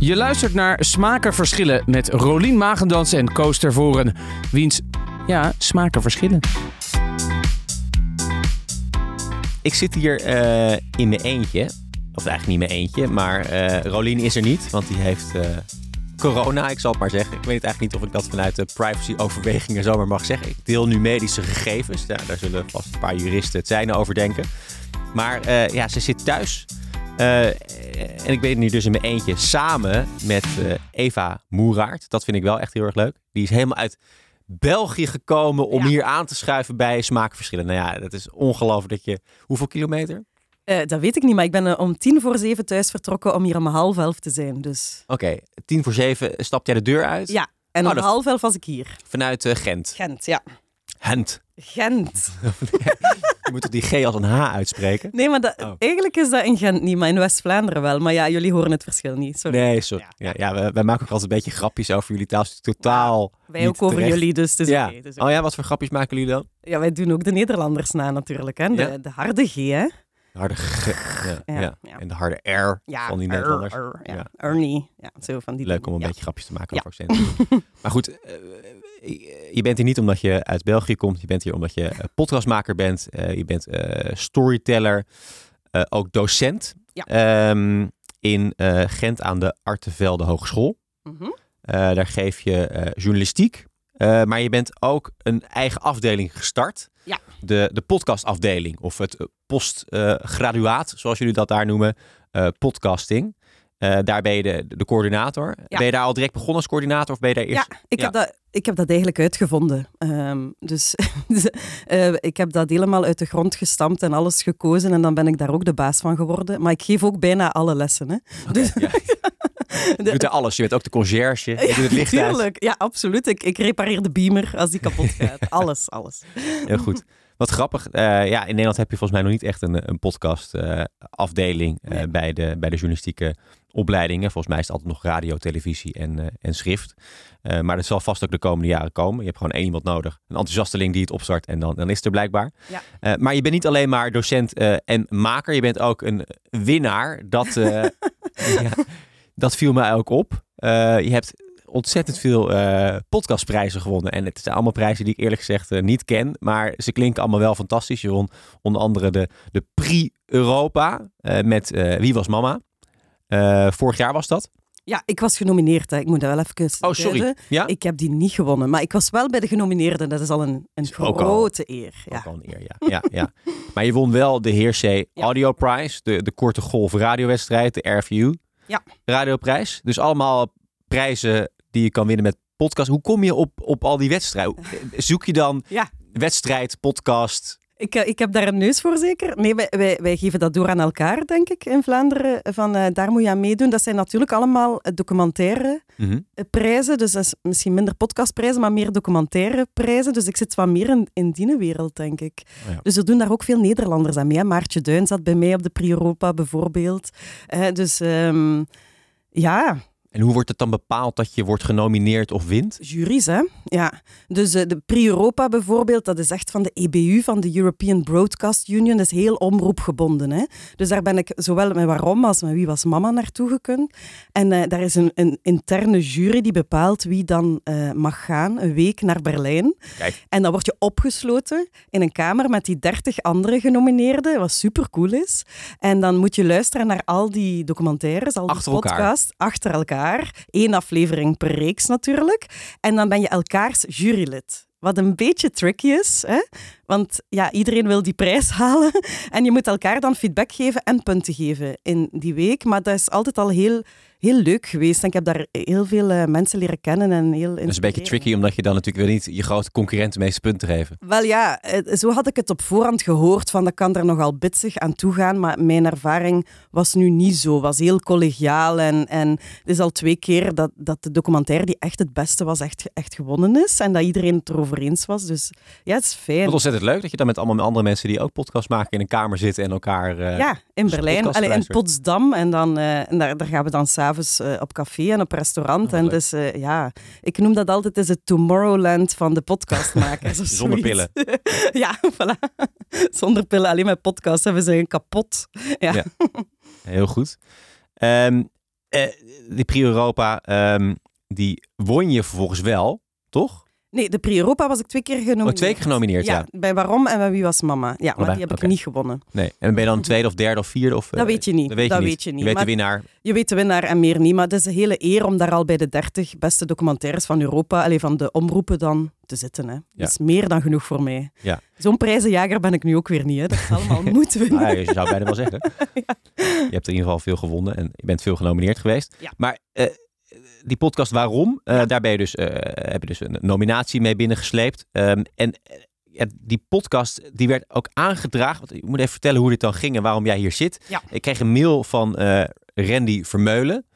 Je luistert naar Smaken Verschillen met Rolien Magendans en Koos Tervoren. Wiens, ja, smaken verschillen. Ik zit hier eh, in mijn eentje. Of eigenlijk niet mijn eentje, maar eh Rolien is er niet, want die heeft eh, corona, ik zal het maar zeggen. Ik weet eigenlijk niet of ik dat vanuit de privacy-overwegingen zomaar mag zeggen. Ik deel nu medische gegevens. Daar zullen vast een paar juristen het zijne over denken. Maar ja, ze zit thuis. Eh, en ik ben hier dus in mijn eentje samen met eh, Eva Moeraert. Dat vind ik wel echt heel erg leuk. Die is helemaal uit België gekomen om Ja. hier aan te schuiven bij Smaakverschillen. Nou ja, dat is ongelooflijk dat je... Hoeveel kilometer? Eh, dat weet ik niet, maar ik ben om tien voor zeven thuis vertrokken om hier om half elf te zijn. Dus Oké, tien voor zeven stapt jij de deur uit. ja, en Oh, om half elf was ik hier. Vanuit Gent. Gent, ja. Gent. Gent. Je moet toch die G als een H uitspreken? Nee, maar dat, Oh. eigenlijk is dat in Gent niet, maar in West-Vlaanderen wel. Maar ja, jullie horen het verschil niet. Sorry. Nee, sorry. Ja, ja, wij, wij maken ook altijd een beetje grapjes over jullie taal. Totaal Wij niet ook over terecht. jullie, dus het is Ja. Oh ja, wat voor grapjes maken jullie dan? Ja, wij doen ook de Nederlanders na natuurlijk. Hè? De, Ja? de harde G, hè? De harde G. Ja, Ja. En de harde R Ja, van die er, Nederlanders. er, ja. Ja. Ernie. Ja, zo van die Leuk om een beetje grapjes te maken over accenten. maar goed, eh, je bent hier niet omdat je uit België komt. Je bent hier omdat je eh, podcastmaker bent. Eh, je bent eh, storyteller. eh, ook docent. Ja. Ehm, in eh, Gent aan de Artevelde Hogeschool. Mhm. Eh, daar geef je eh, journalistiek. Eh, maar je bent ook een eigen afdeling gestart. Ja. De, de podcastafdeling. Of het eh, postgraduaat, zoals jullie dat daar noemen. eh, podcasting. Eh, daar ben je de, de coördinator. Ja. Ben je daar al direct begonnen als coördinator? Of ben je daar eerst... Ja, ik, Ja. Heb dat, ik heb dat eigenlijk uitgevonden. Ehm, dus eh, ik heb dat helemaal uit de grond gestampt en alles gekozen. En dan ben ik daar ook de baas van geworden. Maar ik geef ook bijna alle lessen. Hè. Dus, Ja. Je doet alles. Je bent ook de conciërge. Je doet het licht uit. Tuurlijk, ja, absoluut. Ik, ik repareer de beamer als die kapot gaat. Alles, alles. Heel goed. Wat grappig. eh, ja, in Nederland heb je volgens mij nog niet echt een, een podcast afdeling Nee. bij, de, bij de journalistieke opleidingen. Volgens mij is het altijd nog radio, televisie en, eh, en schrift. Eh, maar dat zal vast ook de komende jaren komen. Je hebt gewoon één iemand nodig. Een enthousiasteling die het opstart en dan, dan is het er blijkbaar. Ja. Eh, maar je bent niet alleen maar docent en maker. Je bent ook een winnaar. Dat, ja, dat viel mij ook op. Je hebt ontzettend veel podcastprijzen gewonnen. En het zijn allemaal prijzen die ik eerlijk gezegd niet ken. Maar ze klinken allemaal wel fantastisch. Je won onder andere de, de Prix Europa met Wie was mama? Eh, vorig jaar was dat. Ja, ik was genomineerd. Hè. Ik moet dat wel even Oh, sorry. Ja? Ik heb die niet gewonnen, maar ik was wel bij de genomineerden. Dat is al een, een Is ook al- grote eer. Ja. Ook al een eer, ja. ja, ja. Maar je won wel de Heer C Ja. Audio Prize. De, de korte golf radiowedstrijd. De RVU Ja. radioprijs. Dus allemaal prijzen die je kan winnen met podcast. Hoe kom je op, op al die wedstrijden? Zoek je dan Ja. wedstrijd, podcast? Ik, eh, ik heb daar een neus voor zeker. Nee, wij, wij, wij geven dat door aan elkaar, denk ik, in Vlaanderen. Van, eh, daar moet je aan meedoen. Dat zijn natuurlijk allemaal eh, documentaire Mhm. eh, prijzen. Dus dat is misschien minder podcastprijzen, maar meer documentaire prijzen. Dus ik zit wat meer in, in die wereld, denk ik. Oh ja. Dus er doen daar ook veel Nederlanders aan mee. hè. Maartje Duin zat bij mij op de Prix Europa, bijvoorbeeld. Eh, dus ehm, ja, En hoe wordt het dan bepaald dat je wordt genomineerd of wint? juries, hè? Ja. Dus eh, de Prix Europa bijvoorbeeld, dat is echt van de EBU, van de European Broadcast Union. Dat is heel omroepgebonden, hè? Dus daar ben ik zowel met Waarom als met Wie was Mama naartoe gekund. En eh, daar is een, een interne jury die bepaalt wie dan eh, mag gaan, een week naar Berlijn. Kijk. En dan word je opgesloten in een kamer met die dertig andere genomineerden, wat super cool is. En dan moet je luisteren naar al die documentaires, al die Achter elkaar. podcasts, achter elkaar. Eén aflevering per reeks natuurlijk. En dan ben je elkaars jurylid. Wat een beetje tricky is, hè? Want ja, iedereen wil die prijs halen. En je moet elkaar dan feedback geven en punten geven in die week. Maar dat is altijd al heel, heel leuk geweest. En ik heb daar heel veel eh, mensen leren kennen. En heel Dat is een beetje tricky, omdat je dan natuurlijk weer niet je grote concurrent meeste punten geven. Wel ja, eh, zo had ik het op voorhand gehoord, van dat kan er nogal bitsig aan toegaan, maar mijn ervaring was nu niet zo. was heel collegiaal en, en het is al twee keer dat, dat de documentaire die echt het beste was, echt, echt gewonnen is en dat iedereen het erover eens was. Dus ja, het is fijn. Wat leuk dat je dan met allemaal andere mensen die ook podcast maken in een kamer zitten en elkaar... eh, Ja, in dus Berlijn, podcast Allee, in. Potsdam. En, dan, eh, en daar, daar gaan we dan s'avonds uh, op café en op restaurant. Oh, en leuk. dus ja, ik noem dat altijd is het Tomorrowland van de podcastmakers. Zonder zoiets. pillen. ja, voilà. Zonder pillen, alleen met podcast. En we zijn kapot. Ja. Ja. Heel goed. Eh, die Prix Europa, ehm, die won je vervolgens wel, toch? Nee, de Prix Europa was ik twee keer genomineerd. Oh, twee keer genomineerd, ja. Bij Waarom en bij Wie was Mama. Ja, maar Allebei? die heb ik niet gewonnen. Nee. En ben je dan tweede of derde of vierde? Of, Dat eh, weet je niet. Dat weet je Dat niet. weet je niet. Je weet Maar- de winnaar. Je weet de winnaar en meer niet, maar het is een hele eer om daar al bij de 30 beste documentaires van Europa, alleen van de omroepen dan, te zitten. Hè. Dat is meer dan genoeg voor mij. Ja. Zo'n prijzenjager ben ik nu ook weer niet. Hè. Dat is allemaal moeten winnen. Ah, je zou bijna wel zeggen. Je hebt in ieder geval veel gewonnen en je bent veel genomineerd geweest. Ja. Maar eh, die podcast Waarom, Ja. daar ben je dus, eh, heb je dus een nominatie mee binnengesleept. Ehm, en eh, die podcast die werd ook aangedragen. Want ik moet even vertellen hoe dit dan ging en waarom jij hier zit. Ja. Ik kreeg een mail van Randy Vermeulen,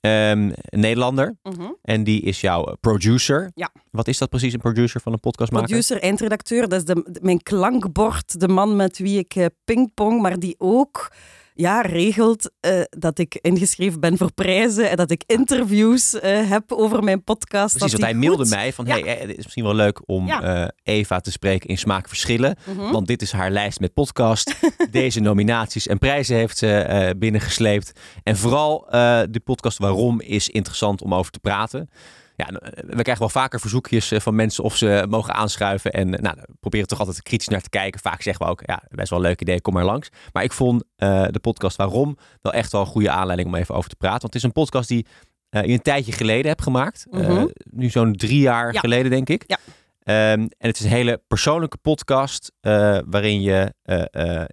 ehm, een Nederlander. Mhm. En die is jouw producer. Ja. Wat is dat precies, een producer van een podcastmaker? Producer, eindredacteur, dat is de, mijn klankbord, de man met wie ik pingpong, maar die ook ja, regelt eh, dat ik ingeschreven ben voor prijzen en dat ik interviews eh, heb over mijn podcast. Precies, want hij mailde mij van, Ja. hey, eh, het is misschien wel leuk om Ja. Eva te spreken in Smaakverschillen. Mhm. Want dit is haar lijst met podcast. Deze nominaties en prijzen heeft ze binnengesleept. En vooral de podcast Waarom is interessant om over te praten. Ja, eh, we krijgen wel vaker verzoekjes eh, van mensen of ze mogen aanschuiven. En eh, nou, we proberen toch altijd kritisch naar te kijken. Vaak zeggen we ook, ja, best wel een leuk idee, kom maar langs. Maar ik vond de podcast Waarom wel echt wel een goede aanleiding om even over te praten. Want het is een podcast die je een tijdje geleden hebt gemaakt. Mhm. nu zo'n drie jaar Ja. geleden, denk ik. Ja. Ehm, en het is een hele persoonlijke podcast waarin je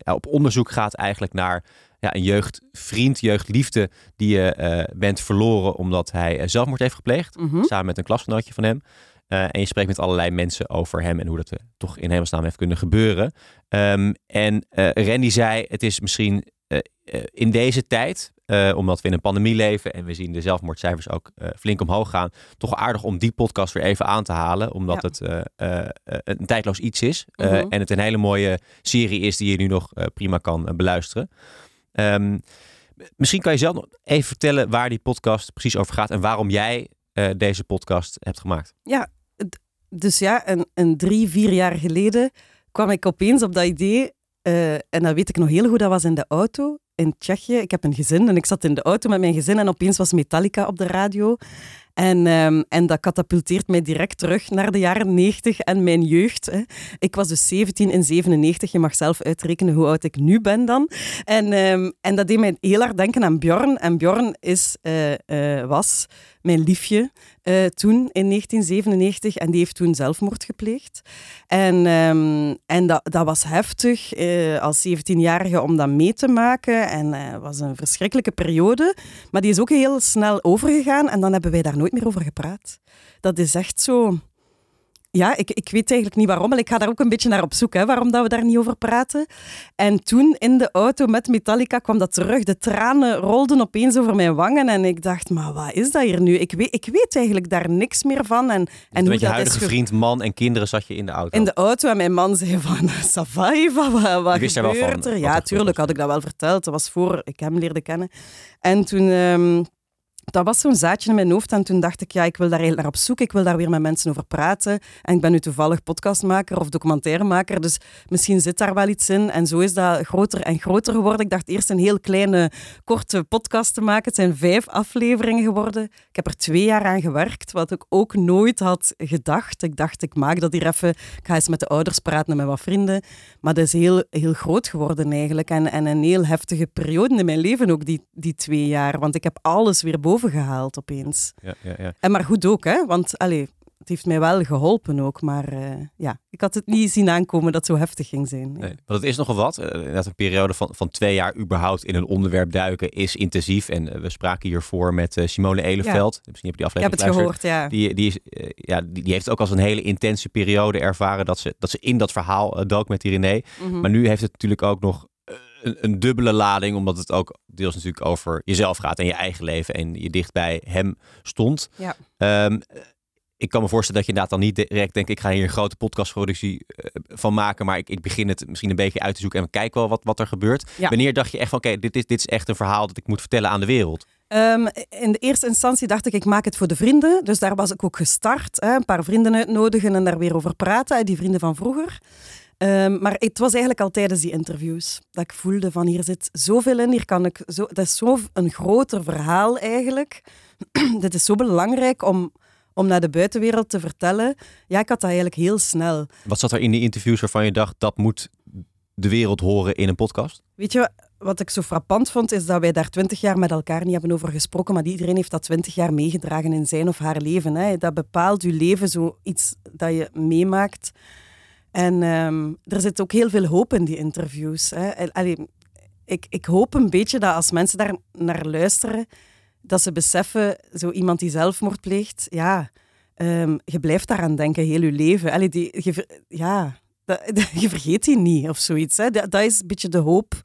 op onderzoek gaat eigenlijk naar ja, een jeugdvriend, jeugdliefde die je eh, bent verloren omdat hij eh, zelfmoord heeft gepleegd. Mhm. Samen met een klasgenootje van hem. Eh, en je spreekt met allerlei mensen over hem en hoe dat toch in hemelsnaam heeft kunnen gebeuren. Ehm, en Randy zei, het is misschien in deze tijd, omdat we in een pandemie leven en we zien de zelfmoordcijfers ook flink omhoog gaan, toch aardig om die podcast weer even aan te halen. Omdat Ja. het een tijdloos iets is. Mhm. En het een hele mooie serie is die je nu nog prima kan beluisteren. Ehm, misschien kan je zelf nog even vertellen waar die podcast precies over gaat en waarom jij eh, deze podcast hebt gemaakt. Dus ja, een, een drie, vier jaar geleden kwam ik opeens op dat idee. eh, en dat weet ik nog heel goed, dat was in de auto in Tsjechië. Ik heb een gezin en ik zat in de auto met mijn gezin en opeens was Metallica op de radio. En, ehm, en dat katapulteert mij direct terug naar de jaren 90 en mijn jeugd. Hè. Ik was dus 17 in 97. Je mag zelf uitrekenen hoe oud ik nu ben dan. En, ehm, en dat deed mij heel hard denken aan Bjorn. En Bjorn is, eh, eh, was mijn liefje eh, toen in 1997 en die heeft toen zelfmoord gepleegd. En, ehm, en dat, dat was heftig als 17-jarige om dat mee te maken. En het was een verschrikkelijke periode. Maar die is ook heel snel overgegaan en dan hebben wij daar nooit meer over gepraat. Dat is echt zo... Ja, ik, ik weet eigenlijk niet waarom, maar ik ga daar ook een beetje naar op zoek, hè, waarom dat we daar niet over praten. En toen in de auto met Metallica kwam dat terug. De tranen rolden opeens over mijn wangen en ik dacht, maar wat is dat hier nu? Ik weet, ik weet eigenlijk daar niks meer van. En, en hoe met je huidige vriend, man en kinderen zat je in de auto. in de auto en mijn man zei van, Savai, wat, wat, wat Je wist er gebeurt er? Ja, tuurlijk had ik dat wel verteld. Dat was voor ik hem leerde kennen. En toen, ehm, dat was zo'n zaadje in mijn hoofd. En toen dacht ik, ja, ik wil daar eigenlijk naar op zoek. Ik wil daar weer met mensen over praten. En ik ben nu toevallig podcastmaker of documentairemaker. Dus misschien zit daar wel iets in. En zo is dat groter en groter geworden. Ik dacht eerst een heel kleine, korte podcast te maken. Het zijn vijf afleveringen geworden. Ik heb er twee jaar aan gewerkt, wat ik ook nooit had gedacht. Ik dacht, ik maak dat hier even. Ik ga eens met de ouders praten en met wat vrienden. Maar dat is heel, heel groot geworden eigenlijk. En, en een heel heftige periode in mijn leven ook, die, die twee jaar. Want ik heb alles weer boven gehaald opeens. Ja, ja, ja. En maar goed ook, hè? Want allee, het heeft mij wel geholpen ook. Maar eh, ja, ik had het niet zien aankomen dat het zo heftig ging zijn. Nee, want het is nogal wat. Eh, Inderdaad, een periode van, van twee jaar überhaupt in een onderwerp duiken is intensief. En eh, we spraken hiervoor met Simone Eleveld. Misschien heb je die Ik heb aflevering het gehoord, ja. Die, die, is, ja, die, die heeft ook als een hele intense periode ervaren dat ze, dat ze in dat verhaal dook met die René. Mhm. Maar nu heeft het natuurlijk ook nog een, een dubbele lading, omdat het ook deels natuurlijk over jezelf gaat en je eigen leven en je dicht bij hem stond. Ja. Ehm, ik kan me voorstellen dat je inderdaad dan niet direct denkt, ik ga hier een grote podcastproductie eh, van maken, maar ik, ik begin het misschien een beetje uit te zoeken en we kijken wel wat, wat er gebeurt. Ja. Wanneer dacht je echt van, oké, dit, is, dit is echt een verhaal dat ik moet vertellen aan de wereld? Ehm, in de eerste instantie dacht ik, ik maak het voor de vrienden. Dus daar was ik ook gestart. Hè. Een paar vrienden uitnodigen en daar weer over praten. Die vrienden van vroeger. Ehm, maar het was eigenlijk al tijdens die interviews dat ik voelde van hier zit zoveel in, hier kan ik zo, dat is zo een groter verhaal eigenlijk. Dit is zo belangrijk om, om naar de buitenwereld te vertellen. Ja, ik had dat eigenlijk heel snel. Wat zat er in die interviews waarvan je dacht dat moet de wereld horen in een podcast? Weet je, wat ik zo frappant vond, is dat wij daar twintig jaar met elkaar niet hebben over gesproken, maar iedereen heeft dat twintig jaar meegedragen in zijn of haar leven. Hè. Dat bepaalt je leven, zoiets dat je meemaakt. En ehm, er zit ook heel veel hoop in die interviews. Hè. Ik, ik hoop een beetje dat als mensen daar naar luisteren, dat ze beseffen, zo iemand die zelfmoord pleegt, ja, um, je blijft daaraan denken heel je leven. Allee, die, je, ja, je vergeet die niet of zoiets. Hè. Dat, dat is een beetje de hoop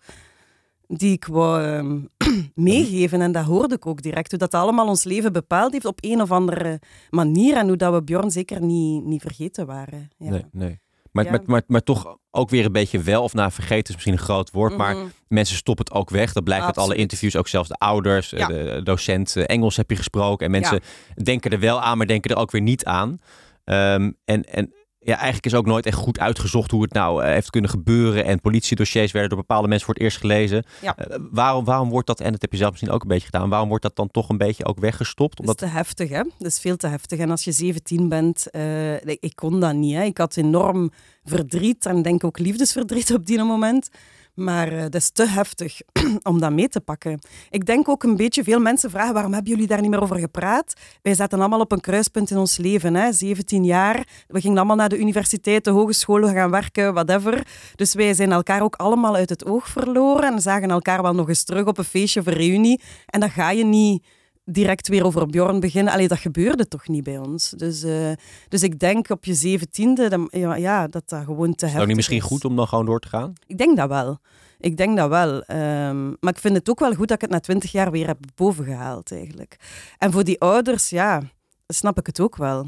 die ik wou ehm, meegeven. En dat hoorde ik ook direct. Hoe dat allemaal ons leven bepaald heeft op een of andere manier. En hoe dat we Bjorn zeker niet, niet vergeten waren. Ja. Nee, nee. Maar, maar, maar, maar, toch ook weer een beetje wel, of nou vergeten is misschien een groot woord, maar mhm. mensen stoppen het ook weg. Dat blijkt uit alle interviews, ook zelfs de ouders, de docent Engels heb je gesproken. En mensen denken er wel aan, maar denken er ook weer niet aan. Um, en, en ja, eigenlijk is ook nooit echt goed uitgezocht hoe het nou eh, heeft kunnen gebeuren. En politiedossiers werden door bepaalde mensen voor het eerst gelezen. Ja. Eh, waarom, waarom wordt dat, en dat heb je zelf misschien ook een beetje gedaan, waarom wordt dat dan toch een beetje ook weggestopt? Omdat... Dat is te heftig, hè? Dat is veel te heftig. En als je 17 bent, uh, ik kon dat niet. Hè? Ik had enorm verdriet en denk ook liefdesverdriet op die moment. Maar uh, dat is te heftig om dat mee te pakken. Ik denk ook een beetje, veel mensen vragen waarom hebben jullie daar niet meer over gepraat? Wij zaten allemaal op een kruispunt in ons leven, hè? 17 jaar. We gingen allemaal naar de universiteit, de hogescholen gaan werken, whatever. Dus wij zijn elkaar ook allemaal uit het oog verloren en zagen elkaar wel nog eens terug op een feestje een reunie. En dan ga je niet direct weer over Bjorn beginnen. Allee, dat gebeurde toch niet bij ons. Dus, uh, dus ik denk op je zeventiende dan, ja, ja, dat dat gewoon te heftig is. Is niet misschien goed om dan gewoon door te gaan? Ik denk dat wel. Ik denk dat wel. Um, maar ik vind het ook wel goed dat ik het na twintig jaar weer heb bovengehaald, eigenlijk. En voor die ouders, ja, snap ik het ook wel.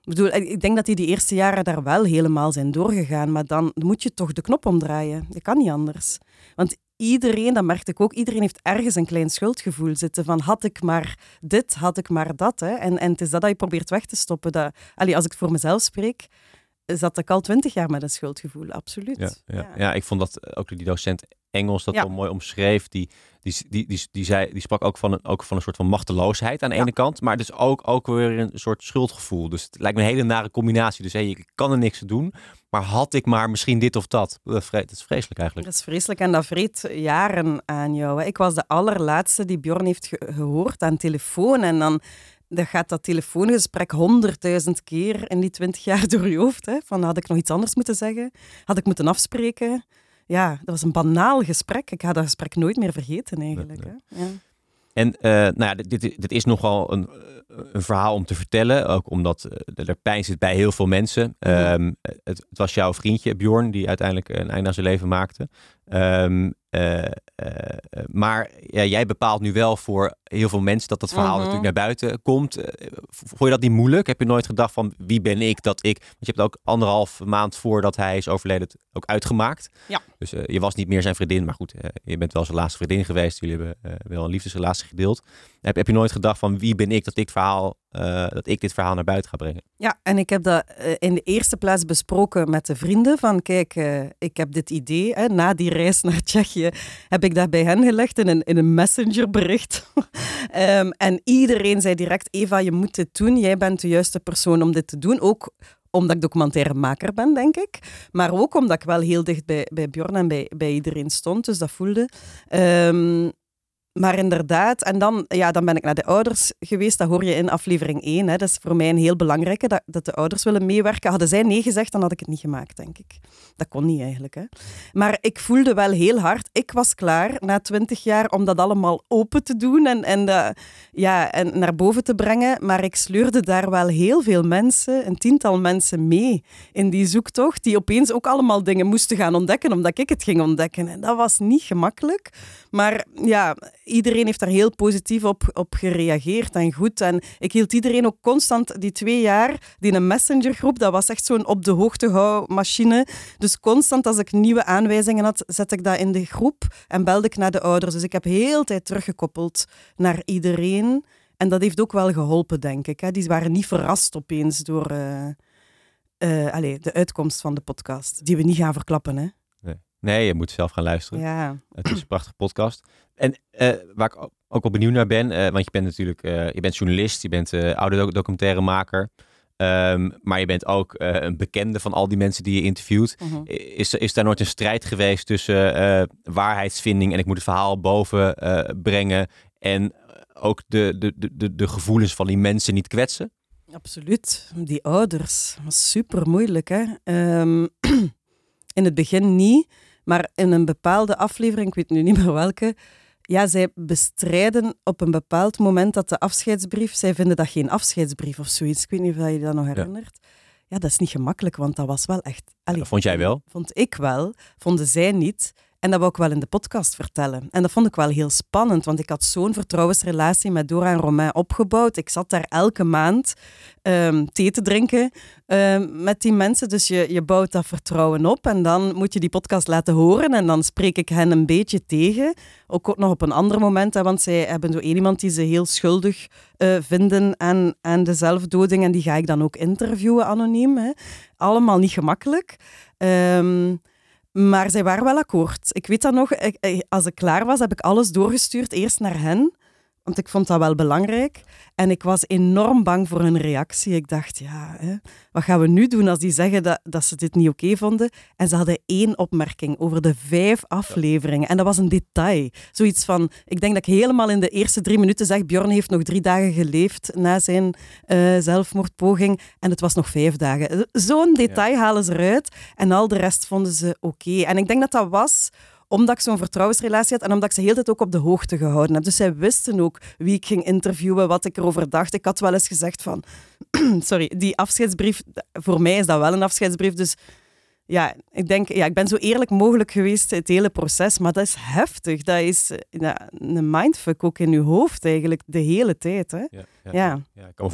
Ik bedoel, ik denk dat die die eerste jaren daar wel helemaal zijn doorgegaan. Maar dan moet je toch de knop omdraaien. Je kan niet anders. Want iedereen, dat merkte ik ook, iedereen heeft ergens een klein schuldgevoel zitten van had ik maar dit, had ik maar dat. Hè. En, en het is dat dat je probeert weg te stoppen. Dat, allee, als ik voor mezelf spreek, zat ik al twintig jaar met een schuldgevoel, absoluut. Ja, ja. ja. ik vond dat ook die docent Engels dat wel mooi omschreef. Die, die, die, die, die, zei, die sprak ook van, een, ook van een soort van machteloosheid aan de ene kant, maar dus ook, ook weer een soort schuldgevoel. Dus het lijkt me een hele nare combinatie. Dus hey, ik kan er niks doen, maar had ik maar misschien dit of dat. Dat is vreselijk eigenlijk. Dat is vreselijk en dat vreet jaren aan jou. Ik was de allerlaatste die Bjorn heeft gehoord aan telefoon en dan dan gaat dat telefoongesprek honderdduizend keer in die twintig jaar door je hoofd. Hè? Van, had ik nog iets anders moeten zeggen? Had ik moeten afspreken? Ja, dat was een banaal gesprek. Ik ga dat gesprek nooit meer vergeten eigenlijk. Hè? Ja. En uh, nou ja, dit, dit is nogal een, een verhaal om te vertellen. Ook omdat uh, er pijn zit bij heel veel mensen. Um, het, het, was jouw vriendje Bjorn die uiteindelijk een einde aan zijn leven maakte. Um, uh, maar ja, jij bepaalt nu wel voor heel veel mensen dat dat verhaal mhm. natuurlijk naar buiten komt. vond je dat niet moeilijk? Heb je nooit gedacht van wie ben ik dat ik... Want je hebt ook anderhalf maand voordat hij is overleden ook uitgemaakt. Ja. Dus je was niet meer zijn vriendin. Maar goed, je bent wel zijn laatste vriendin geweest. Jullie hebben wel een liefdesrelatie gedeeld. Heb, heb je nooit gedacht van wie ben ik dat ik, verhaal, dat ik dit verhaal naar buiten ga brengen? Ja, en ik heb dat in de eerste plaats besproken met de vrienden. Van kijk, ik heb dit idee. Hè, na die reis naar Tsjechië heb ik dat bij hen gelegd in een, in een messengerbericht. um, en iedereen zei direct, Eva, je moet dit doen. Jij bent de juiste persoon om dit te doen. Ook omdat ik documentairemaker ben, denk ik. Maar ook omdat ik wel heel dicht bij, bij Bjorn en bij, bij iedereen stond. Dus dat voelde. Um, maar inderdaad, en dan, ja, dan ben ik naar de ouders geweest. Dat hoor je in aflevering 1. Hè. Dat is voor mij een heel belangrijke, dat, dat de ouders willen meewerken. Hadden zij nee gezegd, dan had ik het niet gemaakt, denk ik. Dat kon niet eigenlijk. Hè. Maar ik voelde wel heel hard, ik was klaar na twintig jaar om dat allemaal open te doen en, en, ja, en naar boven te brengen. Maar ik sleurde daar wel heel veel mensen, een tiental mensen mee in die zoektocht, die opeens ook allemaal dingen moesten gaan ontdekken, omdat ik het ging ontdekken. En dat was niet gemakkelijk. Maar ja, iedereen heeft daar heel positief op, op gereageerd en goed. En ik hield iedereen ook constant die twee jaar, die een messengergroep, dat was echt zo'n op de hoogte hou machine. Dus constant als ik nieuwe aanwijzingen had, zette ik dat in de groep en belde ik naar de ouders. Dus ik heb heel tijd teruggekoppeld naar iedereen. En dat heeft ook wel geholpen, denk ik. Die waren niet verrast opeens door, uh, eh allee, de uitkomst van de podcast, die we niet gaan verklappen. Hè? Nee, je moet zelf gaan luisteren. Ja. Het is een prachtige podcast. En eh, waar ik ook wel benieuwd naar ben, eh, want je bent natuurlijk eh, je bent journalist, je bent uh, audiodocumentairemaker. Ehm, maar je bent ook een bekende van al die mensen die je interviewt. Mhm. Is, is daar nooit een strijd geweest tussen waarheidsvinding en ik moet het verhaal boven brengen en ook de, de, de, de, gevoelens van die mensen niet kwetsen? Absoluut. Die ouders, super moeilijk. Hè? Ehm, in het begin niet, maar in een bepaalde aflevering, ik weet nu niet meer welke, ja, zij bestrijden op een bepaald moment dat de afscheidsbrief, zij vinden dat geen afscheidsbrief of zoiets. Ik weet niet of je je dat nog herinnert. Ja, dat is niet gemakkelijk, want dat was wel echt... Allee, Dat vond jij wel? Vond ik wel, vonden zij niet. En dat wou ik wel in de podcast vertellen. En dat vond ik wel heel spannend, want ik had zo'n vertrouwensrelatie met Dora en Romain opgebouwd. Ik zat daar elke maand ehm, thee te drinken ehm, met die mensen. Dus je, je bouwt dat vertrouwen op en dan moet je die podcast laten horen en dan spreek ik hen een beetje tegen. Ook nog op een ander moment, hè, want zij hebben zo één iemand die ze heel schuldig eh, vinden aan, aan de zelfdoding en die ga ik dan ook interviewen anoniem. Hè. Allemaal niet gemakkelijk. Ehm, maar zij waren wel akkoord. Ik weet dat nog, ik- ik- als ik klaar was, heb ik alles doorgestuurd, eerst naar hen, want ik vond dat wel belangrijk. En ik was enorm bang voor hun reactie. Ik dacht, ja, hè, wat gaan we nu doen als die zeggen dat, dat ze dit niet oké vonden? En ze hadden één opmerking over de vijf afleveringen. En dat was een detail. Zoiets van, ik denk dat ik helemaal in de eerste drie minuten zeg, Bjorn heeft nog drie dagen geleefd na zijn eh, zelfmoordpoging. En het was nog vijf dagen. Zo'n detail halen ze eruit. En al de rest vonden ze oké. En ik denk dat dat was omdat ik zo'n vertrouwensrelatie had en omdat ik ze heel de tijd ook op de hoogte gehouden heb. Dus zij wisten ook wie ik ging interviewen, wat ik erover dacht. Ik had wel eens gezegd van... sorry, die afscheidsbrief... Voor mij is dat wel een afscheidsbrief, dus... Ja, ik denk, ja, ik ben zo eerlijk mogelijk geweest het hele proces, maar dat is heftig. Dat is eh, ja, een mindfuck ook in je hoofd eigenlijk, de hele tijd. Hè? Ja, Ja. ja, ik kan me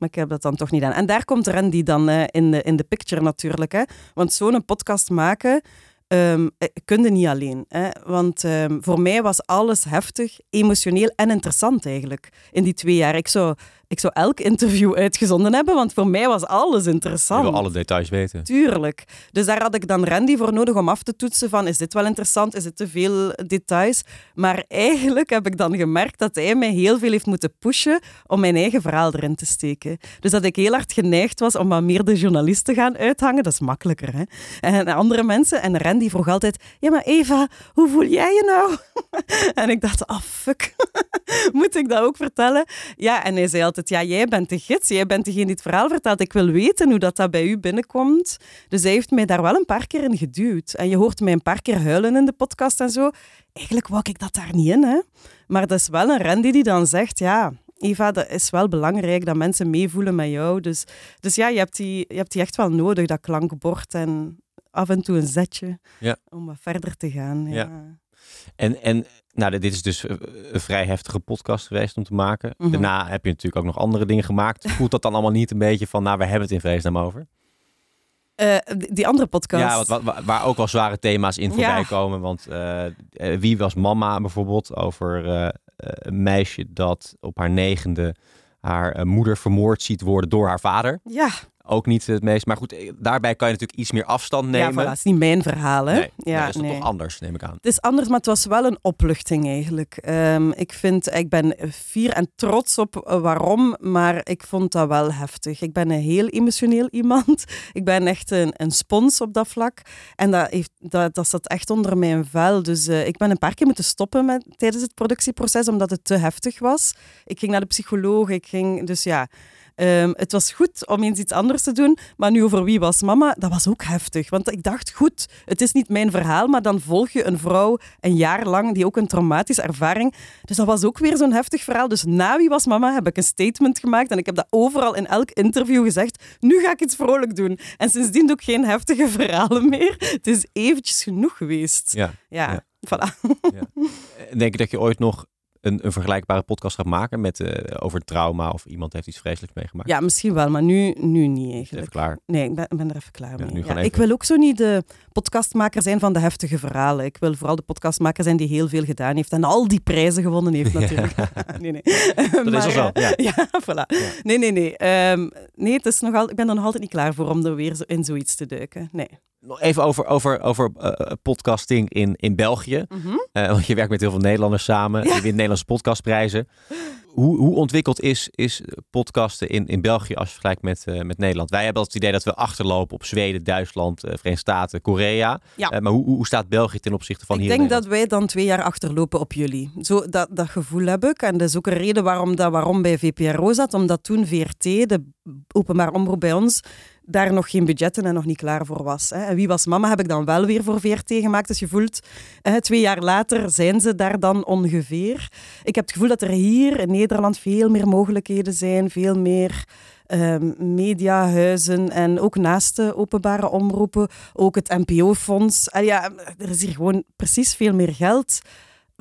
maar ik heb dat dan toch niet aan. En daar komt Randy dan eh, in, de, in de picture natuurlijk. Hè? Want zo'n podcast maken eh, kun je niet alleen. Hè? Want ehm, voor mij was alles heftig, emotioneel en interessant eigenlijk in die twee jaar. Ik zou, ik zou elk interview uitgezonden hebben, want voor mij was alles Je interessant. wil alle details weten. Tuurlijk. Dus daar had ik dan Randy voor nodig om af te toetsen van is dit wel interessant, is het te veel details. Maar eigenlijk heb ik dan gemerkt dat hij mij heel veel heeft moeten pushen om mijn eigen verhaal erin te steken. Dus dat ik heel hard geneigd was om wat meer de journalist te gaan uithangen, dat is makkelijker. Hè? En andere mensen, en Randy vroeg altijd, ja maar Eva, hoe voel jij je nou? en ik dacht, ah fuck, moet ik dat ook vertellen? Ja, en hij zei altijd, ja jij bent de gids, jij bent degene die het verhaal vertelt. Ik wil weten hoe dat, dat bij u binnenkomt. Dus hij heeft mij daar wel een paar keer in geduwd. En je hoort mij een paar keer huilen in de podcast en zo. Eigenlijk wou ik dat daar niet in, hè. Maar dat is wel een Randy die dan zegt, ja... Eva, dat is wel belangrijk dat mensen meevoelen met jou. Dus, dus ja, je hebt, die, je hebt die echt wel nodig, dat klankbord en af en toe een zetje Ja. om wat verder te gaan. Ja. Ja. En, en nou, dit is dus eh, een vrij heftige podcast geweest om te maken. Mhm. Daarna heb je natuurlijk ook nog andere dingen gemaakt. Voelt dat dan allemaal niet een beetje van, nou, we hebben het in vredesnaam over? Eh, die andere podcast. Ja, wat, wat, wa- waar ook wel zware thema's in voorbij Ja. komen. Want eh, eh, wie was mama bijvoorbeeld? Over eh, eh, een meisje dat op haar negende haar eh, moeder vermoord ziet worden door haar vader. Ja, Ook niet het meest. Maar goed, eh, daarbij kan je natuurlijk iets meer afstand ja nemen. voilà, het is niet mijn verhaal. Hè? Nee, ja, nee, is nee. toch anders, neem ik aan. Het is anders, maar het was wel een opluchting eigenlijk. Ehm, ik, vind, ik ben fier en trots op eh, waarom, maar ik vond dat wel heftig. Ik ben een heel emotioneel iemand. Ik ben echt een, een spons op dat vlak. En dat, heeft, dat, dat zat echt onder mijn vel. Dus eh, ik ben een paar keer moeten stoppen met, tijdens het productieproces, omdat het te heftig was. Ik ging naar de psycholoog, ik ging... Dus ja... Ehm, het was goed om eens iets anders te doen, maar nu over wie was mama, dat was ook heftig. Want ik dacht, goed, het is niet mijn verhaal, maar dan volg je een vrouw een jaar lang die ook een traumatische ervaring. Dus dat was ook weer zo'n heftig verhaal. Dus na wie was mama heb ik een statement gemaakt en ik heb dat overal in elk interview gezegd. Nu ga ik iets vrolijk doen. En sindsdien doe ik geen heftige verhalen meer. Het is eventjes genoeg geweest. Ja. Ja, Ja. voilà. En Denk je dat je ooit nog een, een vergelijkbare podcast gaat maken met, eh, over trauma of iemand heeft iets vreselijks meegemaakt? Ja, misschien wel, maar nu, nu niet eigenlijk. Even klaar. Nee, ik ben, ben er even klaar Ja, mee. Ja, Ik wil ook zo niet de podcastmaker zijn van de heftige verhalen. Ik wil vooral de podcastmaker zijn die heel veel gedaan heeft en al die prijzen gewonnen heeft natuurlijk. nee, nee. Dat is al zo. Ja. Ja, voilà. Nee, nee, nee. Ehm, nee, het is nog al, ik ben er nog altijd niet klaar voor om er weer in zoiets te duiken. Nee. Nog even over, over, over eh, podcasting in, in België. Mhm. Eh, want je werkt met heel veel Nederlanders samen. Je wint Nederlandse podcastprijzen. Hoe, hoe ontwikkeld is, is podcasten in, in België als je vergelijkt met, eh, met Nederland? Wij hebben het idee dat we achterlopen op Zweden, Duitsland, eh, Verenigde Staten, Korea. Ja. Eh, maar hoe, hoe staat België ten opzichte van ik hier in denk dat wij dan twee jaar achterlopen op jullie. Zo, dat, dat gevoel heb ik. En dat is ook een reden waarom dat waarom bij VPRO zat. Omdat toen VRT, de openbaar omroep bij ons, daar nog geen budgetten en nog niet klaar voor was. Hè. En Wie was mama heb ik dan wel weer voor VRT gemaakt. Dus je voelt, twee jaar later zijn ze daar dan ongeveer. Ik heb het gevoel dat er hier in Nederland veel meer mogelijkheden zijn. Veel meer ehm, mediahuizen en ook naast de openbare omroepen, ook het NPO-fonds. Ja, er is hier gewoon precies veel meer geld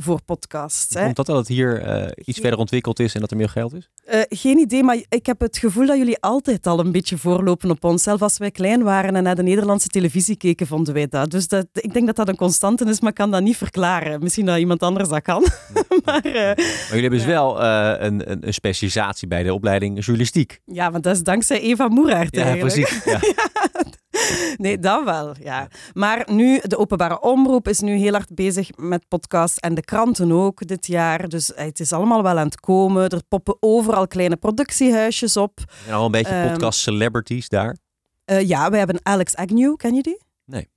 voor podcasts. Hè. Komt dat dat het hier eh, iets verder ontwikkeld is en dat er meer geld is? Eh, geen idee, maar ik heb het gevoel dat jullie altijd al een beetje voorlopen op ons. Zelfs als wij klein waren en naar de Nederlandse televisie keken, vonden wij dat. Dus dat, ik denk dat dat een constante is, maar ik kan dat niet verklaren. Misschien dat iemand anders dat kan. maar eh, Maar jullie hebben dus wel een, een, een specialisatie bij de opleiding journalistiek. ja, want dat is dankzij Eva Moeraert Ja, eigenlijk. precies. Ja. Nee, dat wel, ja. Maar nu, de openbare omroep is nu heel hard bezig met podcasts en de kranten ook dit jaar. Dus eh, het is allemaal wel aan het komen. Er poppen overal kleine productiehuisjes op. Zijn al een beetje Ehm, podcast celebrities daar. Eh, ja, we hebben Alex Agnew, ken je die? Nee.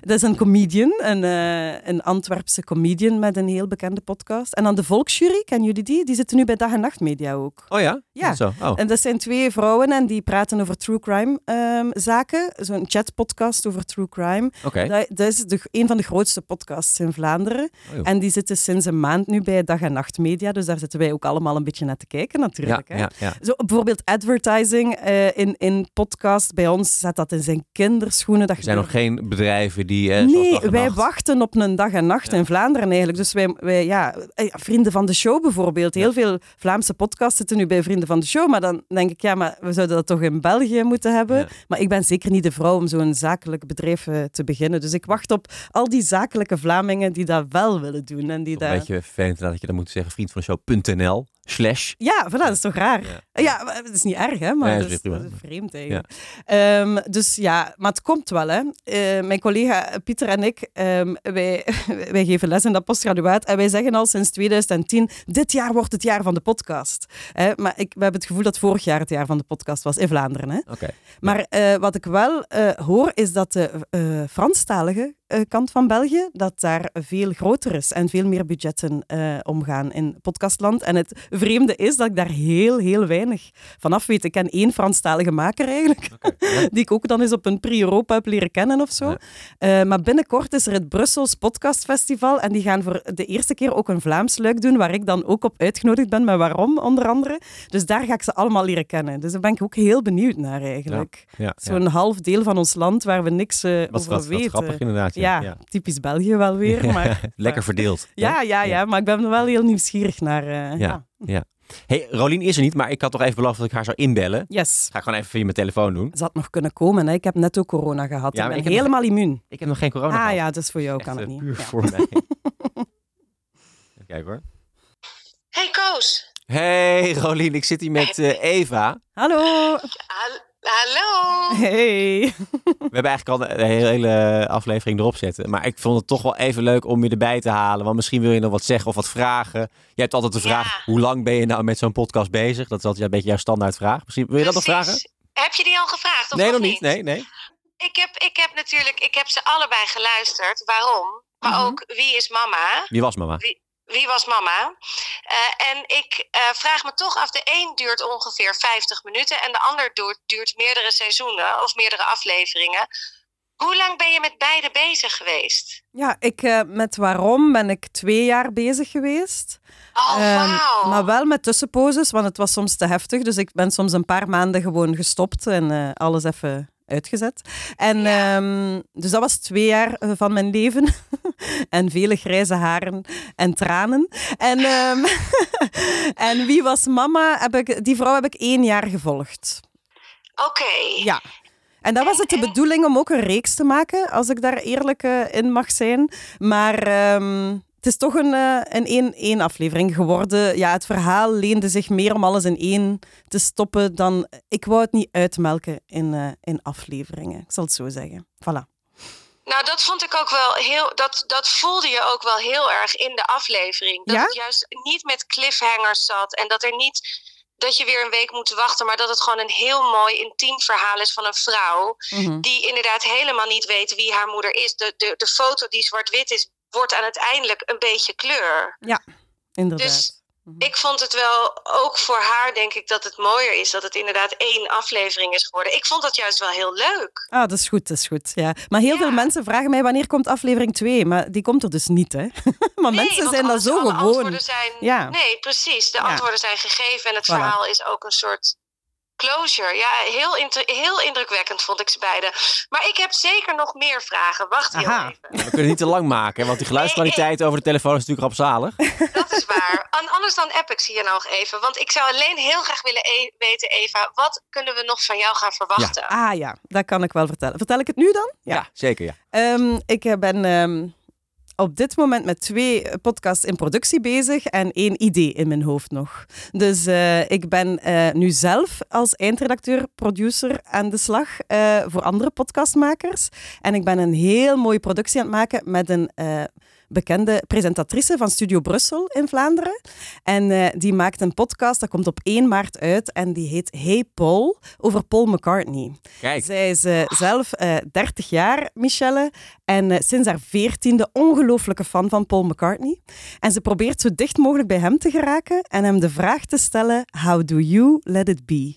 Dat is een comedian, een, eh, een Antwerpse comedian met een heel bekende podcast. En dan de Volksjury, ken jullie die? Die zitten nu bij Dag en Nacht Media ook. Oh ja? Ja. Zo. Oh. En dat zijn twee vrouwen en die praten over true crime ehm, zaken. Zo'n chatpodcast over true crime. Oké. Dat, dat is de, een van de grootste podcasts in Vlaanderen. Oh. En die zitten sinds een maand nu bij Dag en Nacht Media. Dus daar zitten wij ook allemaal een beetje naar te kijken ja, natuurlijk. hè. ja, ja. Zo, bijvoorbeeld advertising eh, in, in podcast bij ons zet dat in zijn kinderschoenen. Dat Er zijn nog geen bedrijven die... eh, Nee, wij wachten op een dag en nacht in Vlaanderen eigenlijk. Dus wij, wij ja, eh, vrienden van de show bijvoorbeeld. Heel veel Vlaamse podcasts zitten nu bij vrienden van de show. Maar dan denk ik, ja, maar we zouden dat toch in België moeten hebben. Ja. Maar ik ben zeker niet de vrouw om zo'n zakelijk bedrijf eh, te beginnen. Dus ik wacht op al die zakelijke Vlamingen die dat wel willen doen. En die dat... Beetje vervelend dat je dan moet zeggen vriend van de show.nl slash. Ja, voilà, dat is toch raar? Ja. Ja, maar het is niet erg, hè? Maar Nee, dat, is, dat is vreemd eigenlijk. Ehm, dus ja, maar het komt wel, hè. Eh, mijn collega Pieter en ik, ehm, wij, wij geven les in dat postgraduaat en wij zeggen al sinds 2010, dit jaar wordt het jaar van de podcast. Hè, maar ik, we hebben het gevoel dat vorig jaar het jaar van de podcast was, in Vlaanderen. Hè. Oké. Maar eh, wat ik wel eh, hoor, is dat de eh, Franstalige eh, kant van België, dat daar veel groter is en veel meer budgetten eh, omgaan in podcastland. En het vreemde is dat ik daar heel, heel weinig van af weet. Ik ken één Franstalige maker eigenlijk, die ik ook dan eens op een pre-Europa heb leren kennen of zo. Ja. Eh, maar binnenkort is er het Brussels Podcast Festival en die gaan voor de eerste keer ook een Vlaams luik doen, waar ik dan ook op uitgenodigd ben, maar waarom onder andere. Dus daar ga ik ze allemaal leren kennen. Dus daar ben ik ook heel benieuwd naar eigenlijk. Ja. Zo'n half deel van ons land waar we niks eh, over weten. grappig inderdaad. Ja, Ja, typisch België wel weer. Maar, Lekker verdeeld. ja, ja, ja, maar ik ben er wel heel nieuwsgierig naar. eh, ja. ja. Hey, Rolien is er niet, maar ik had toch even beloofd dat ik haar zou inbellen. Yes. Ga ik gewoon even via mijn telefoon doen. Ze had nog kunnen komen. Hè. Ik heb net ook corona gehad. Ja, ik maar ben ik helemaal immuun. Ik heb nog geen corona Ah gehad. ja, dus voor jou Echt, kan het eh, niet. Puur Ja. voor mij. Even kijken hoor. Hey Koos. Hey Rolien, ik zit hier met eh, Eva. Hallo. Hal- Hallo. Hey. We hebben eigenlijk al de hele, aflevering erop zetten. Maar ik vond het toch wel even leuk om je erbij te halen. Want misschien wil je nog wat zeggen of wat vragen. Je hebt altijd de vraag, Ja. hoe lang ben je nou met zo'n podcast bezig? Dat is altijd een beetje jouw standaardvraag. Misschien wil je dat nog vragen? Heb je die al gevraagd? Of nee, nog niet. Nee, nee. Ik heb, ik heb natuurlijk, ik heb ze allebei geluisterd. Waarom? Maar Mhm. ook wie is mama? Wie was mama? Wie was mama? Eh, en ik eh, vraag me toch af, de een duurt ongeveer 50 minuten en de ander duurt, duurt meerdere seizoenen of meerdere afleveringen. Hoe lang ben je met beide bezig geweest? Ja, ik, eh, met waarom ben ik twee jaar bezig geweest. Oh, Ehm, wauw. maar wel met tussenposes, want het was soms te heftig. Dus ik ben soms een paar maanden gewoon gestopt en alles even uitgezet. En Ja. ehm, dus dat was twee jaar van mijn leven. en vele grijze haren en tranen. En, ehm, en wie was mama? Heb ik, die vrouw heb ik één jaar gevolgd. Oké. Ja. En dat was het de bedoeling om ook een reeks te maken, als ik daar eerlijk eh, in mag zijn. Maar ehm, het is toch een, eh, een één, één aflevering geworden. Ja, het verhaal leende zich meer om alles in één te stoppen dan... Ik wou het niet uitmelken in, eh, in afleveringen. Ik zal het zo zeggen. Voilà. Nou, dat vond ik ook wel heel. Dat, dat voelde je ook wel heel erg in de aflevering. Dat Ja? het juist niet met cliffhangers zat. En dat er niet. Dat je weer een week moet wachten. Maar dat het gewoon een heel mooi intiem verhaal is van een vrouw. Mhm. Die inderdaad helemaal niet weet wie haar moeder is. De, de, de foto die zwart-wit is, wordt aan het eindelijk een beetje kleur. Inderdaad. Dus ik vond het wel, ook voor haar denk ik dat het mooier is dat het inderdaad één aflevering is geworden. Ik vond dat juist wel heel leuk. Ah, dat is goed, dat is goed. Ja. Maar heel Ja. veel mensen vragen mij wanneer komt aflevering 2, maar die komt er dus niet, hè? maar Nee, mensen zijn alles- zo gewoon. antwoorden Zijn, Ja. Nee, precies. De Ja. antwoorden zijn gegeven en het Voilà. verhaal is ook een soort closure. Ja, heel, inter- heel indrukwekkend vond ik ze beide. Maar ik heb zeker nog meer vragen. Wacht heel Aha. even. We kunnen het niet te lang maken, want die geluidskwaliteit over de telefoon is natuurlijk rampzalig. Dat is waar. An- anders dan app ik ze je nog even. Want ik zou alleen heel graag willen e- weten, Eva, wat kunnen we nog van jou gaan verwachten? Ah ja, dat kan ik wel vertellen. Vertel ik het nu dan? Ja, zeker ja. Ehm, ik ben ehm, op dit moment met twee podcasts in productie bezig en één idee in mijn hoofd nog. Dus eh, ik ben eh, nu zelf als eindredacteur, producer aan de slag eh, voor andere podcastmakers. En ik ben een heel mooie productie aan het maken met een bekende presentatrice van Studio Brussel in Vlaanderen. En eh, die maakt een podcast, dat komt op 1 maart uit en die heet Hey Paul, over Paul McCartney. Kijk, Zij is eh, zelf eh 30 jaar, Michelle. En sinds haar veertiende ongelooflijke fan van Paul McCartney. En ze probeert zo dicht mogelijk bij hem te geraken en hem de vraag te stellen: How do you let it be?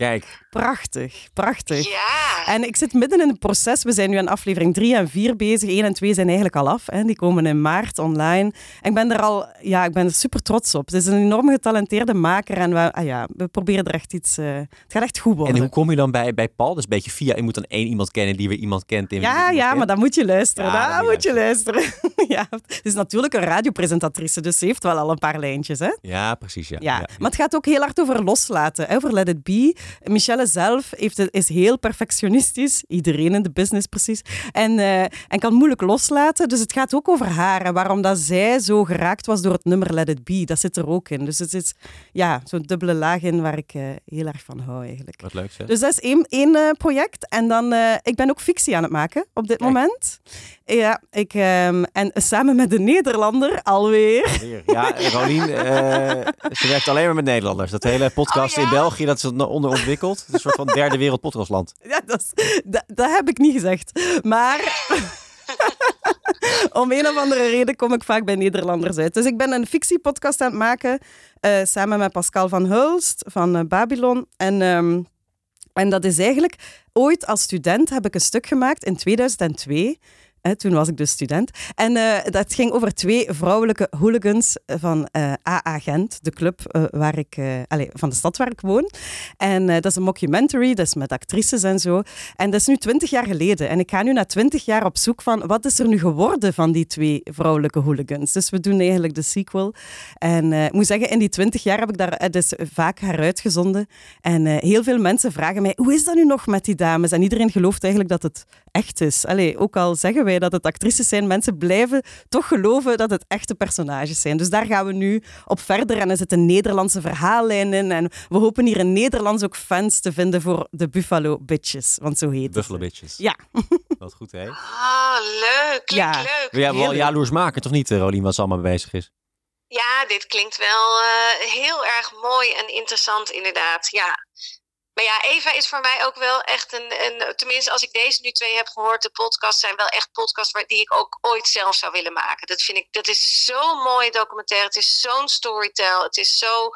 Kijk. Prachtig, prachtig. Ja. En ik zit midden in het proces. We zijn nu aan aflevering 3 en 4 bezig. 1 en 2 zijn eigenlijk al af. Hè. Die komen in maart online. En ik ben er al ja, ik ben er super trots op. Het is een enorm getalenteerde maker. En we, ah ja, we proberen er echt iets... eh, het gaat echt goed worden. En hoe kom je dan bij, bij Paul? Dus een beetje via, je moet dan één iemand kennen die weer iemand kent. weer Ja, ja, kent. maar dan moet je luisteren. Ja, dan dan moet je luisteren. ja, het is natuurlijk een radiopresentatrice, dus ze heeft wel al een paar lijntjes. Hè? Ja, precies. Ja. Ja. maar het gaat ook heel hard over loslaten, hè, over let it be. Michelle zelf heeft is heel perfectionistisch, iedereen in de business precies, en, eh, en kan moeilijk loslaten. Dus het gaat ook over haar en waarom dat zij zo geraakt was door het nummer Let It Be. Dat zit er ook in. Dus het is ja, zo'n dubbele laag in waar ik eh, heel erg van hou eigenlijk. Wat leuk zeg. Dus dat is één, één eh, project. En dan, eh, ik ben ook fictie aan het maken op dit Kijk. moment. Ja, ik, ehm, en samen met de Nederlander alweer. Weer. Ja, Rolien, eh, ze werkt alleen maar met Nederlanders. Dat hele podcast Oh, ja? in België, dat is. Het is een soort van derde wereld podcastland. Ja, dat, dat heb ik niet gezegd. Maar om een of andere reden kom ik vaak bij Nederlanders uit. Dus ik ben een fictiepodcast aan het maken eh, samen met Pascal van Hulst van eh, Babylon. En, ehm, en dat is eigenlijk... Ooit als student heb ik een stuk gemaakt in 2002... Toen was ik dus student. En eh, dat ging over twee vrouwelijke hooligans van eh, AA Gent, de club eh, waar ik, eh, allez, van de stad waar ik woon. En eh, dat is een mockumentary, dat is met actrices en zo. En dat is nu twintig jaar geleden. En ik ga nu na twintig jaar op zoek van wat is er nu geworden van die twee vrouwelijke hooligans. Dus we doen eigenlijk de sequel. En eh, ik moet zeggen, in die twintig jaar heb ik daar het is vaak heruitgezonden. En eh, heel veel mensen vragen mij, hoe is dat nu nog met die dames? En iedereen gelooft eigenlijk dat het echt is. Allee, ook al zeggen wij dat het actrices zijn, mensen blijven toch geloven dat het echte personages zijn. Dus daar gaan we nu op verder. En er zit een Nederlandse verhaallijn in. En we hopen hier in Nederlands ook fans te vinden voor de Buffalo Bitches. Want zo heet Buffalo het. Bitches. Ja. Wat goed, hè? Ah, leuk. Klinkt Ja. leuk. Wil jij wel jaloers maken, toch niet, eh, Rolien, wat ze allemaal mee bezig is? Ja, dit klinkt wel eh, heel erg mooi en interessant, inderdaad. Ja. Maar ja, Eva is voor mij ook wel echt een, een. Tenminste, als ik deze nu twee heb gehoord, de podcasts zijn wel echt podcasts waar, die ik ook ooit zelf zou willen maken. Dat vind ik, dat is zo'n mooie documentaire. Het is zo'n storytell. Het is zo.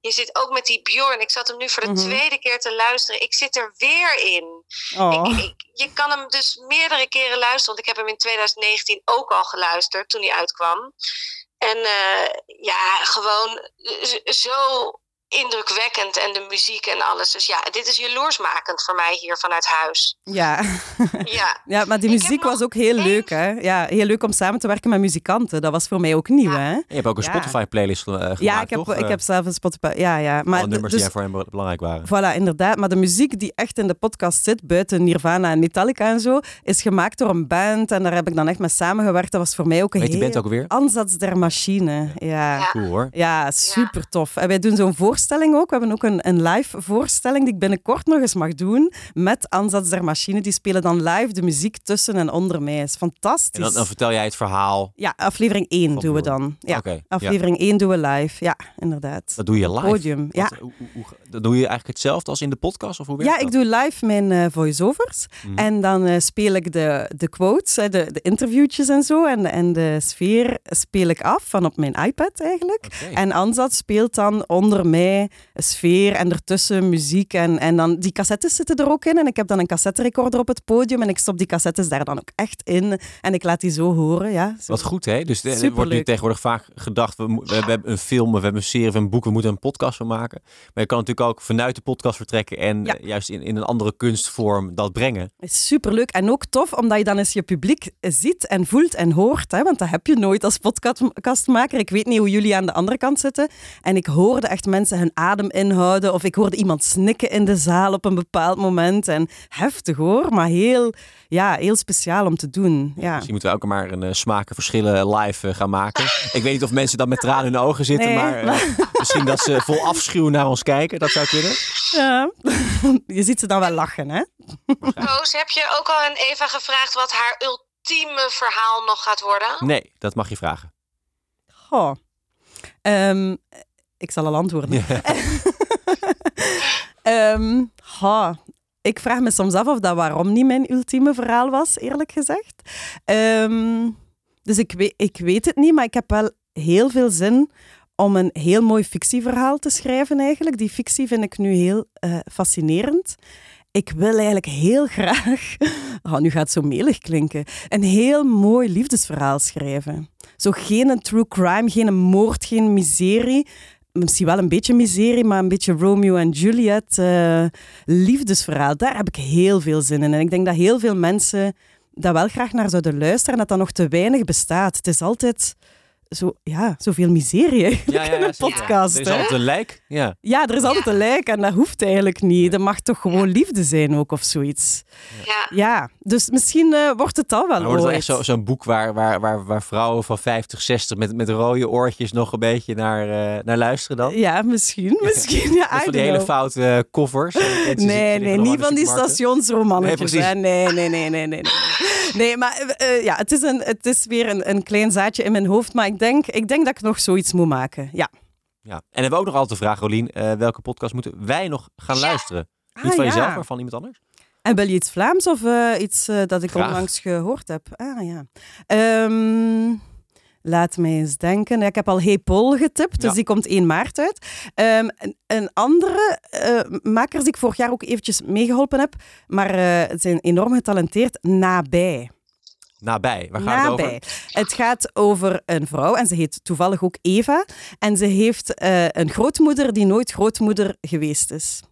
Je zit ook met die Bjorn. Ik zat hem nu voor de Mhm. tweede keer te luisteren. Ik zit er weer in. Oh. Ik, ik, je kan hem dus meerdere keren luisteren. Want ik heb hem in 2019 ook al geluisterd toen hij uitkwam. En eh, ja, gewoon zo indrukwekkend en de muziek en alles. Dus ja, dit is jaloersmakend voor mij hier vanuit huis. Ja. Ja. ja, maar die muziek was ook heel één- leuk, hè? Ja, heel leuk om samen te werken met muzikanten. Dat was voor mij ook nieuw, Ja. hè? Je hebt ook een Ja. Spotify-playlist eh, gemaakt, Ja, ik heb, toch? ik Eh, heb zelf een Spotify. Ja, ja. Maar alle de- nummers dus, die voor hem belangrijk waren. Voilà, inderdaad. Maar de muziek die echt in de podcast zit, buiten Nirvana en Metallica en zo, is gemaakt door een band. En daar heb ik dan echt mee samengewerkt. Dat was voor mij ook een Weet die heel band ook weer? ansatz der machine. Ja. Ja. Cool hoor. Ja, super tof. En wij doen zo'n voorstelling ook. We hebben ook een, een live voorstelling die ik binnenkort nog eens mag doen met Ansatz der Machine. Die spelen dan live de muziek tussen en onder mij. is fantastisch. En dan, dan vertel jij het verhaal. Ja, aflevering 1 Van doen we dan. Ja, aflevering 1 doen we live. Ja, inderdaad. Dat doe je live. Podium, ja. Wat- hoe, dat doe je eigenlijk hetzelfde als in de podcast? Of hoe werkt Ja, ik dat? doe live mijn eh, voice-overs. Mhm. En dan eh, speel ik de, de quotes, de, de interviewtjes en zo. En, en de sfeer speel ik af van op mijn iPad eigenlijk. En Ansat speelt dan onder mij sfeer en ertussen muziek. En, en dan, die cassettes zitten er ook in. En ik heb dan een cassetterecorder op het podium. En ik stop die cassettes daar dan ook echt in. En ik laat die zo horen. Ja, zo. Wat goed, hè? Dus er- er wordt nu tegenwoordig vaak gedacht, we, we hebben een film, we hebben een serie, we hebben een boek, we moeten een podcast van maken. Maar je kan natuurlijk ook vanuit de podcast vertrekken en Ja. eh, juist in, in een andere kunstvorm dat brengen. is superleuk en ook tof, omdat je dan eens je publiek ziet en voelt en hoort. Hè? Want dat heb je nooit als podcastmaker. Ik weet niet hoe jullie aan de andere kant zitten. En ik hoorde echt mensen hun adem inhouden of ik hoorde iemand snikken in de zaal op een bepaald moment. En heftig hoor, maar heel, ja, heel speciaal om te doen. Ja. Misschien moeten we ook maar een uh, smakenverschillen live uh, gaan maken. Ik weet niet of mensen dan met tranen in de ogen zitten, Nee, maar uh, misschien dat ze vol afschuw naar ons kijken. Dat zou kunnen. Ja. Je ziet ze dan wel lachen, hè? Roos, heb je ook al aan Eva gevraagd wat haar ultieme verhaal nog gaat worden? Nee, dat mag je vragen. Goh. Um, ik zal al antwoorden. um, ha. Ik vraag me soms af of dat waarom niet mijn ultieme verhaal was, eerlijk gezegd. Um, dus ik weet, ik weet het niet, maar ik heb wel heel veel zin om een heel mooi fictieverhaal te schrijven eigenlijk. Die fictie vind ik nu heel uh, fascinerend. Ik wil eigenlijk heel graag, oh, nu gaat het zo melig klinken, een heel mooi liefdesverhaal schrijven. Zo geen true crime, geen moord, geen miserie. Misschien wel een beetje miserie, maar een beetje Romeo en Juliet uh, liefdesverhaal. Daar heb ik heel veel zin in. En ik denk dat heel veel mensen daar wel graag naar zouden luisteren en dat dat nog te weinig bestaat. Het is altijd zo, ja, zoveel miserie eigenlijk ja, ja, in een podcast. Er is altijd een lijk. Ja. ja, er is altijd een lijk en dat hoeft eigenlijk niet. Er mag toch gewoon liefde zijn ook of zoiets. Ja, ja dus misschien uh, wordt het al wel maar wordt het echt zo'n zo boek waar, waar, waar, waar vrouwen van 50, 60 met, met rode oortjes nog een beetje naar, uh, naar luisteren dan? Ja, misschien. misschien ja, van die hele foute covers. Nee, nee, niet van die stationsromannetjes. Nee, nee, nee, nee, nee, nee. Nee, maar uh, ja, het is, een, het is weer een, een klein zaadje in mijn hoofd, maar ik denk, ik denk dat ik nog zoiets moet maken. Ja. ja. En hebben we ook nog altijd de vraag, Rolien, uh, welke podcast moeten wij nog gaan ja. luisteren? Ah, Niet van ja. jezelf, maar van iemand anders? En wil je iets Vlaams of uh, iets dat ik Graag. onlangs gehoord heb? Ah ja. Um, laat mij eens denken. Ja, ik heb al Hey Paul getipt, dus Ja. die komt 1 maart uit. Um, een, een, andere uh, makers die ik vorig jaar ook eventjes meegeholpen heb, maar uh, zijn enorm getalenteerd, Nabij. Nabij, waar gaat Nabij. het over? Het gaat over een vrouw en ze heet toevallig ook Eva. En ze heeft uh, een grootmoeder die nooit grootmoeder geweest is.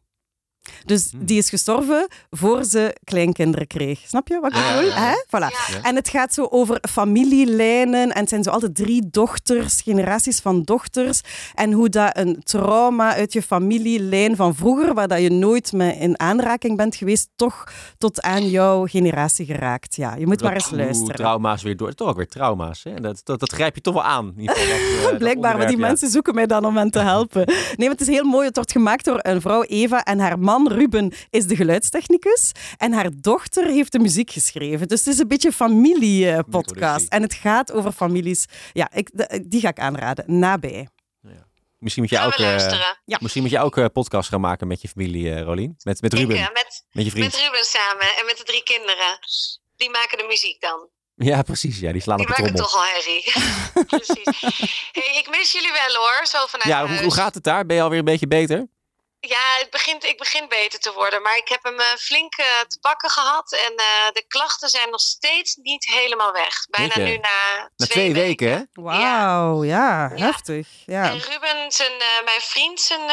Dus Hmm. die is gestorven voor ze kleinkinderen kreeg. Snap je wat ik Ja, bedoel? ja, ja. Hè? Voilà. Ja. En het gaat zo over familielijnen. En het zijn zo altijd drie dochters, generaties van dochters. En hoe dat een trauma uit je familielijn van vroeger, waar dat je nooit mee in aanraking bent geweest, toch tot aan jouw generatie geraakt. Ja, je moet maar eens Hoe luisteren. trauma's weer door. Toch ook weer trauma's. Hè? Dat, dat, dat grijp je toch wel aan. In ieder geval, dat, dat Blijkbaar, maar die mensen zoeken mij dan om hen te helpen. Nee, maar het is heel mooi. Het wordt gemaakt door een vrouw, Eva, en haar man Ruben is de geluidstechnicus. En haar dochter heeft de muziek geschreven. Dus het is een beetje een familiepodcast. En het gaat over families. Ja, ik, die ga ik aanraden. Nabij. Misschien moet je ook, eh, luisteren. Ja. misschien moet je ook podcast gaan maken met je familie, eh, Rolien. Met, met Ruben, Ik, eh, met, met je vriend. met Ruben samen en met de drie kinderen. Die maken de muziek dan. Ja, precies. Ja, die slaan Die op de maken trommel. toch al herrie. Precies. Hey, ik mis jullie wel hoor, zo vanuit Ja, hoe, huis. hoe gaat het daar? Ben je alweer een beetje beter? Ja, het begint, ik begin beter te worden. Maar ik heb hem eh, flink eh, te pakken gehad. En eh, de klachten zijn nog steeds niet helemaal weg. Bijna nu na, Na twee weken, hè? Wauw, ja, Ja. heftig. Ja. En Ruben, zijn, mijn vriend, zijn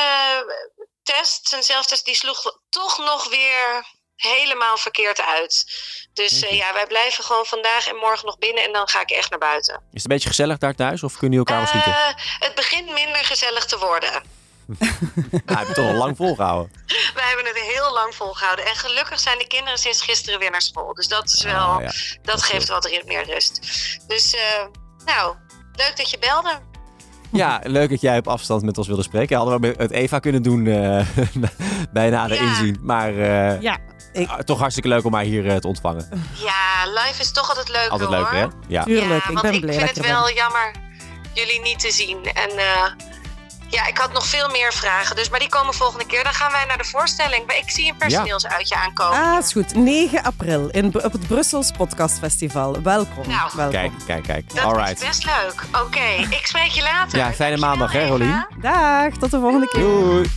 test, zijn zelftest, die sloeg toch nog weer helemaal verkeerd uit. Dus eh, ja, wij blijven gewoon vandaag en morgen nog binnen en dan ga ik echt naar buiten. Is het een beetje gezellig daar thuis of kunnen jullie elkaar wel schieten? Eh, het begint minder gezellig te worden. Nou, heb je toch al lang volgehouden. Wij hebben het heel lang volgehouden. En gelukkig zijn de kinderen sinds gisteren weer naar school. Dus dat is wel, Ah, ja. dat geeft wat meer rust. Dus eh, nou, leuk dat je belde. ja, leuk dat jij op afstand met ons wilde spreken. Hadden we het Eva kunnen doen eh bij nader Ja. inzien. Maar eh, Ja, ik- toch hartstikke leuk om haar hier te ontvangen. Ja, live is toch altijd leuk Altijd hoor. leuk, hè? Ja. tuurlijk. ja, ik want ben ik blij vind dat het wel jammer jullie niet te zien. En eh, ja, ik had nog veel meer vragen. Dus, maar die komen volgende keer. Dan gaan wij naar de voorstelling. Maar Ik zie een personeelsuitje aankomen. Ah, is goed. 9 april in, op het Brussels Podcast Festival. Welkom. Nou, welkom. Kijk, kijk, kijk. Dat Alright. is best leuk. Oké, ik spreek je later. Ja, fijne maandag, hè. Rolien? Dag, tot de volgende keer. Doei.